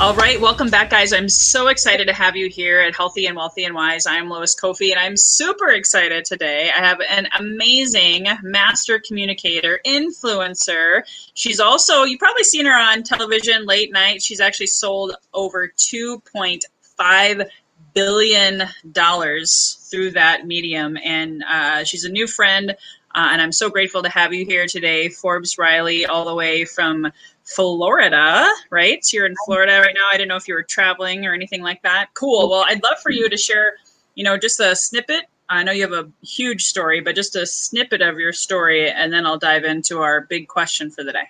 All right, welcome back, guys. I'm so excited to have you here at Healthy and Wealthy and Wise. I'm Lois Kofi, and I'm super excited today. I have an amazing master communicator, influencer. She's also, you've probably seen her on television late night. She's actually sold over 2.5 billion dollars through that medium, and uh, she's a new friend. Uh, and I'm so grateful to have you here today, Forbes Riley, all the way from Florida, right? So you're in Florida right now. I didn't know if you were traveling or anything like that. Cool. Well, I'd love for you to share, you know, just a snippet. I know you have a huge story, but just a snippet of your story, and then I'll dive into our big question for the day.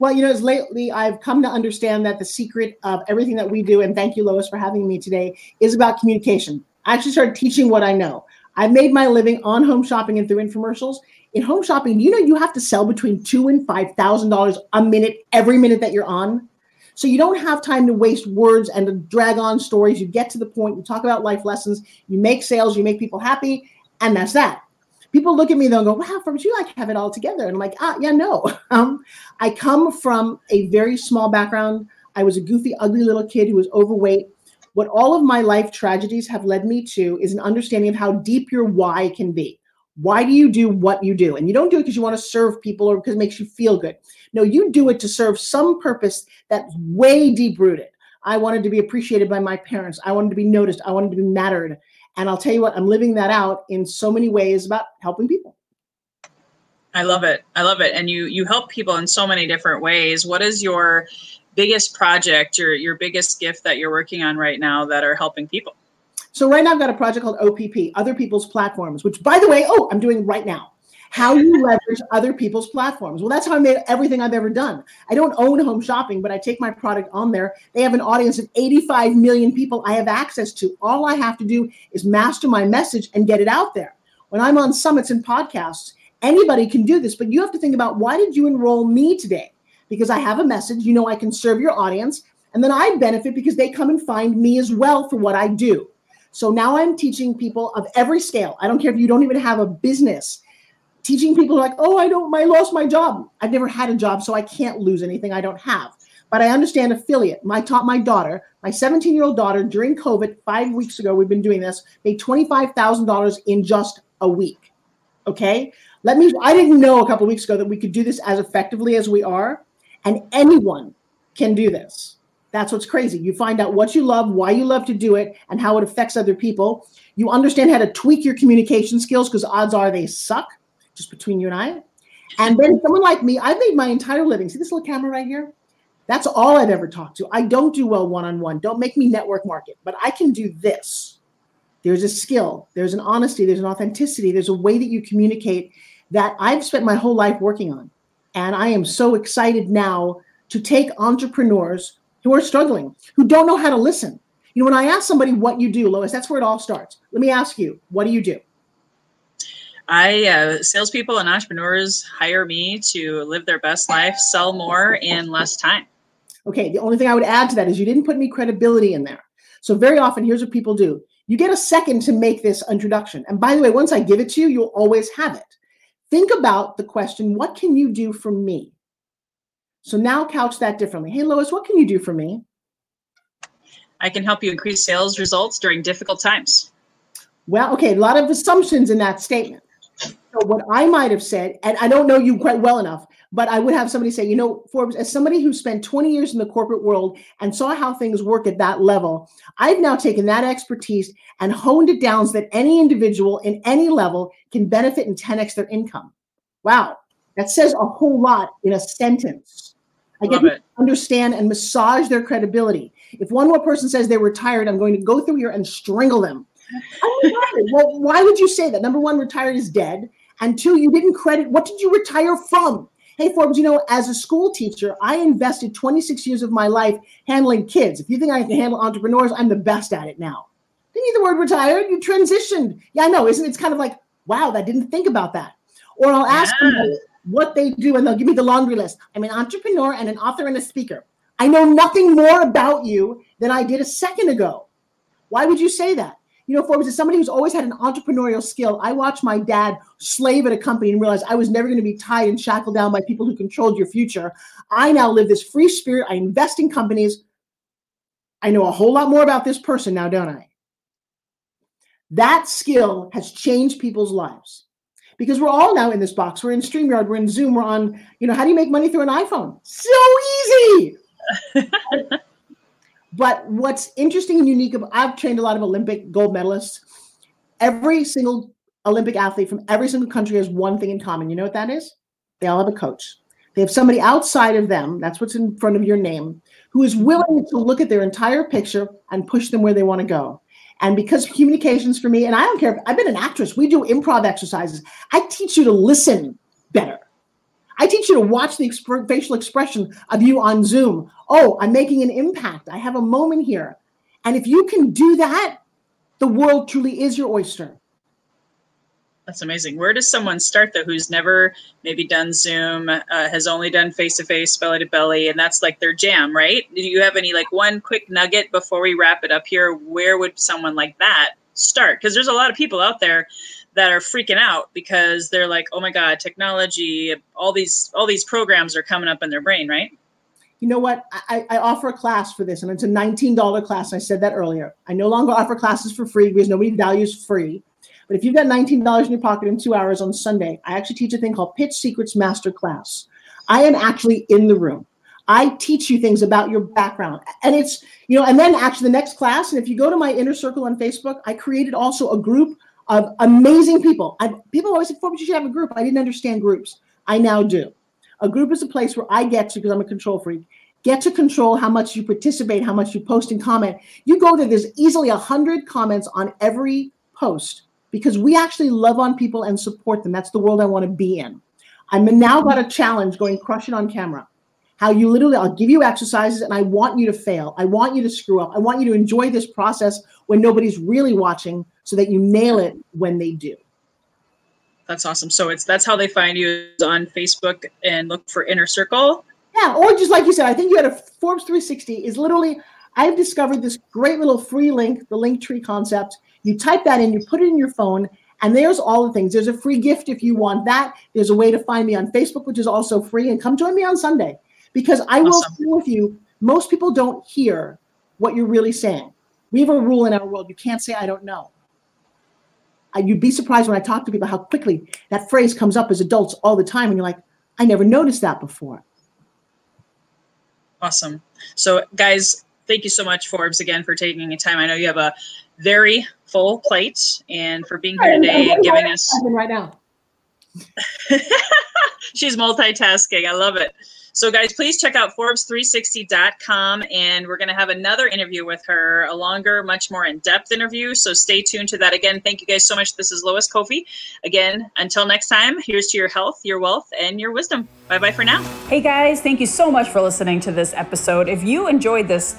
Well, you know, as lately I've come to understand that the secret of everything that we do, and thank you, Lois, for having me today, is about communication. I actually started teaching what I know. I've made my living on home shopping and through infomercials, in home shopping, you know you have to sell between two and five thousand dollars a minute every minute that you're on. So you don't have time to waste words and to drag on stories. You get to the point, you talk about life lessons, you make sales, you make people happy, and that's that. People look at me, they'll go, wow, Forbes, you like have it all together. And I'm like, ah, yeah, no. Um, I come from a very small background. I was a goofy, ugly little kid who was overweight. What all of my life tragedies have led me to is an understanding of how deep your why can be. Why do you do what you do? And you don't do it because you want to serve people or because it makes you feel good. No, you do it to serve some purpose that's way deep rooted. I wanted to be appreciated by my parents. I wanted to be noticed. I wanted to be mattered. And I'll tell you what, I'm living that out in so many ways about helping people. I love it. I love it. And you you help people in so many different ways. What is your biggest project, your your biggest gift that you're working on right now that are helping people? So right now I've got a project called OPP, Other People's Platforms, which by the way, oh, I'm doing right now. How you leverage other people's platforms. Well, that's how I made everything I've ever done. I don't own home shopping, but I take my product on there. They have an audience of 85 million people I have access to. All I have to do is master my message and get it out there. When I'm on summits and podcasts, anybody can do this, but you have to think about why did you enroll me today? Because I have a message, you know, I can serve your audience, and then I benefit because they come and find me as well for what I do. So now I'm teaching people of every scale. I don't care if you don't even have a business. Teaching people like, oh, I don't, I lost my job. I've never had a job, so I can't lose anything I don't have. But I understand affiliate. I taught my daughter, my 17 year old daughter, during COVID, five weeks ago, we've been doing this, made $25,000 in just a week. Okay. Let me, I didn't know a couple weeks ago that we could do this as effectively as we are. And anyone can do this. That's what's crazy. You find out what you love, why you love to do it, and how it affects other people. You understand how to tweak your communication skills because odds are they suck, just between you and I. And then someone like me, I've made my entire living. See this little camera right here? That's all I've ever talked to. I don't do well one on one. Don't make me network market, but I can do this. There's a skill, there's an honesty, there's an authenticity, there's a way that you communicate that I've spent my whole life working on. And I am so excited now to take entrepreneurs who are struggling, who don't know how to listen. You know, when I ask somebody what you do, Lois, that's where it all starts. Let me ask you, what do you do? I uh, salespeople and entrepreneurs hire me to live their best life, sell more in less time. Okay, the only thing I would add to that is you didn't put any credibility in there. So very often, here's what people do: you get a second to make this introduction, and by the way, once I give it to you, you'll always have it. Think about the question: What can you do for me? So now couch that differently. Hey, Lois, what can you do for me? I can help you increase sales results during difficult times. Well, okay, a lot of assumptions in that statement. So what I might have said, and I don't know you quite well enough, but I would have somebody say, you know, Forbes, as somebody who spent 20 years in the corporate world and saw how things work at that level, I've now taken that expertise and honed it down so that any individual in any level can benefit and 10x their income. Wow, that says a whole lot in a sentence. I get to understand and massage their credibility. If one more person says they're retired, I'm going to go through here and strangle them. Well, why would you say that? Number one, retired is dead. And two, you didn't credit what did you retire from? Hey, Forbes, you know, as a school teacher, I invested 26 years of my life handling kids. If you think I can handle entrepreneurs, I'm the best at it now. Didn't need the word retired. You transitioned. Yeah, I know. Isn't it? It's kind of like, wow, that didn't think about that. Or I'll ask yeah. people what they do and they'll give me the laundry list. I'm an entrepreneur and an author and a speaker. I know nothing more about you than I did a second ago. Why would you say that? You know, Forbes is somebody who's always had an entrepreneurial skill. I watched my dad slave at a company and realized I was never going to be tied and shackled down by people who controlled your future. I now live this free spirit. I invest in companies. I know a whole lot more about this person now, don't I? That skill has changed people's lives because we're all now in this box. We're in StreamYard, we're in Zoom, we're on, you know, how do you make money through an iPhone? So easy. But what's interesting and unique, I've trained a lot of Olympic gold medalists. Every single Olympic athlete from every single country has one thing in common. You know what that is? They all have a coach. They have somebody outside of them, that's what's in front of your name, who is willing to look at their entire picture and push them where they want to go. And because communications for me, and I don't care, I've been an actress, we do improv exercises. I teach you to listen better. I teach you to watch the exp- facial expression of you on Zoom. Oh, I'm making an impact. I have a moment here. And if you can do that, the world truly is your oyster. That's amazing. Where does someone start though who's never maybe done Zoom, uh, has only done face to face, belly to belly, and that's like their jam, right? Do you have any like one quick nugget before we wrap it up here? Where would someone like that start? Because there's a lot of people out there that are freaking out because they're like, oh my god, technology, all these all these programs are coming up in their brain, right? You know what? I, I offer a class for this, and it's a $19 class. I said that earlier. I no longer offer classes for free because nobody values free. But if you've got $19 in your pocket in two hours on Sunday, I actually teach a thing called Pitch Secrets Master Class. I am actually in the room. I teach you things about your background. And it's, you know, and then actually the next class, and if you go to my inner circle on Facebook, I created also a group of amazing people. I, people always say, Forbes, you should have a group. I didn't understand groups. I now do. A group is a place where I get to, because I'm a control freak, get to control how much you participate, how much you post and comment. You go there, there's easily a 100 comments on every post because we actually love on people and support them. That's the world I want to be in. I'm now got a challenge going crush it on camera. How you literally, I'll give you exercises and I want you to fail. I want you to screw up. I want you to enjoy this process when nobody's really watching so that you nail it when they do. That's awesome. So it's that's how they find you on Facebook and look for Inner Circle. Yeah, or just like you said, I think you had a Forbes 360 is literally I've discovered this great little free link, the link tree concept. You type that in, you put it in your phone, and there's all the things. There's a free gift if you want that. There's a way to find me on Facebook, which is also free, and come join me on Sunday because I awesome. will share with you. Most people don't hear what you're really saying. We have a rule in our world: you can't say "I don't know." you'd be surprised when I talk to people how quickly that phrase comes up as adults all the time. And you're like, I never noticed that before. Awesome. So, guys, thank you so much, Forbes, again for taking the time. I know you have a very full plate and for being here today and giving us right now. She's multitasking. I love it. So, guys, please check out Forbes360.com. And we're going to have another interview with her, a longer, much more in depth interview. So, stay tuned to that. Again, thank you guys so much. This is Lois Kofi. Again, until next time, here's to your health, your wealth, and your wisdom. Bye bye for now. Hey, guys, thank you so much for listening to this episode. If you enjoyed this,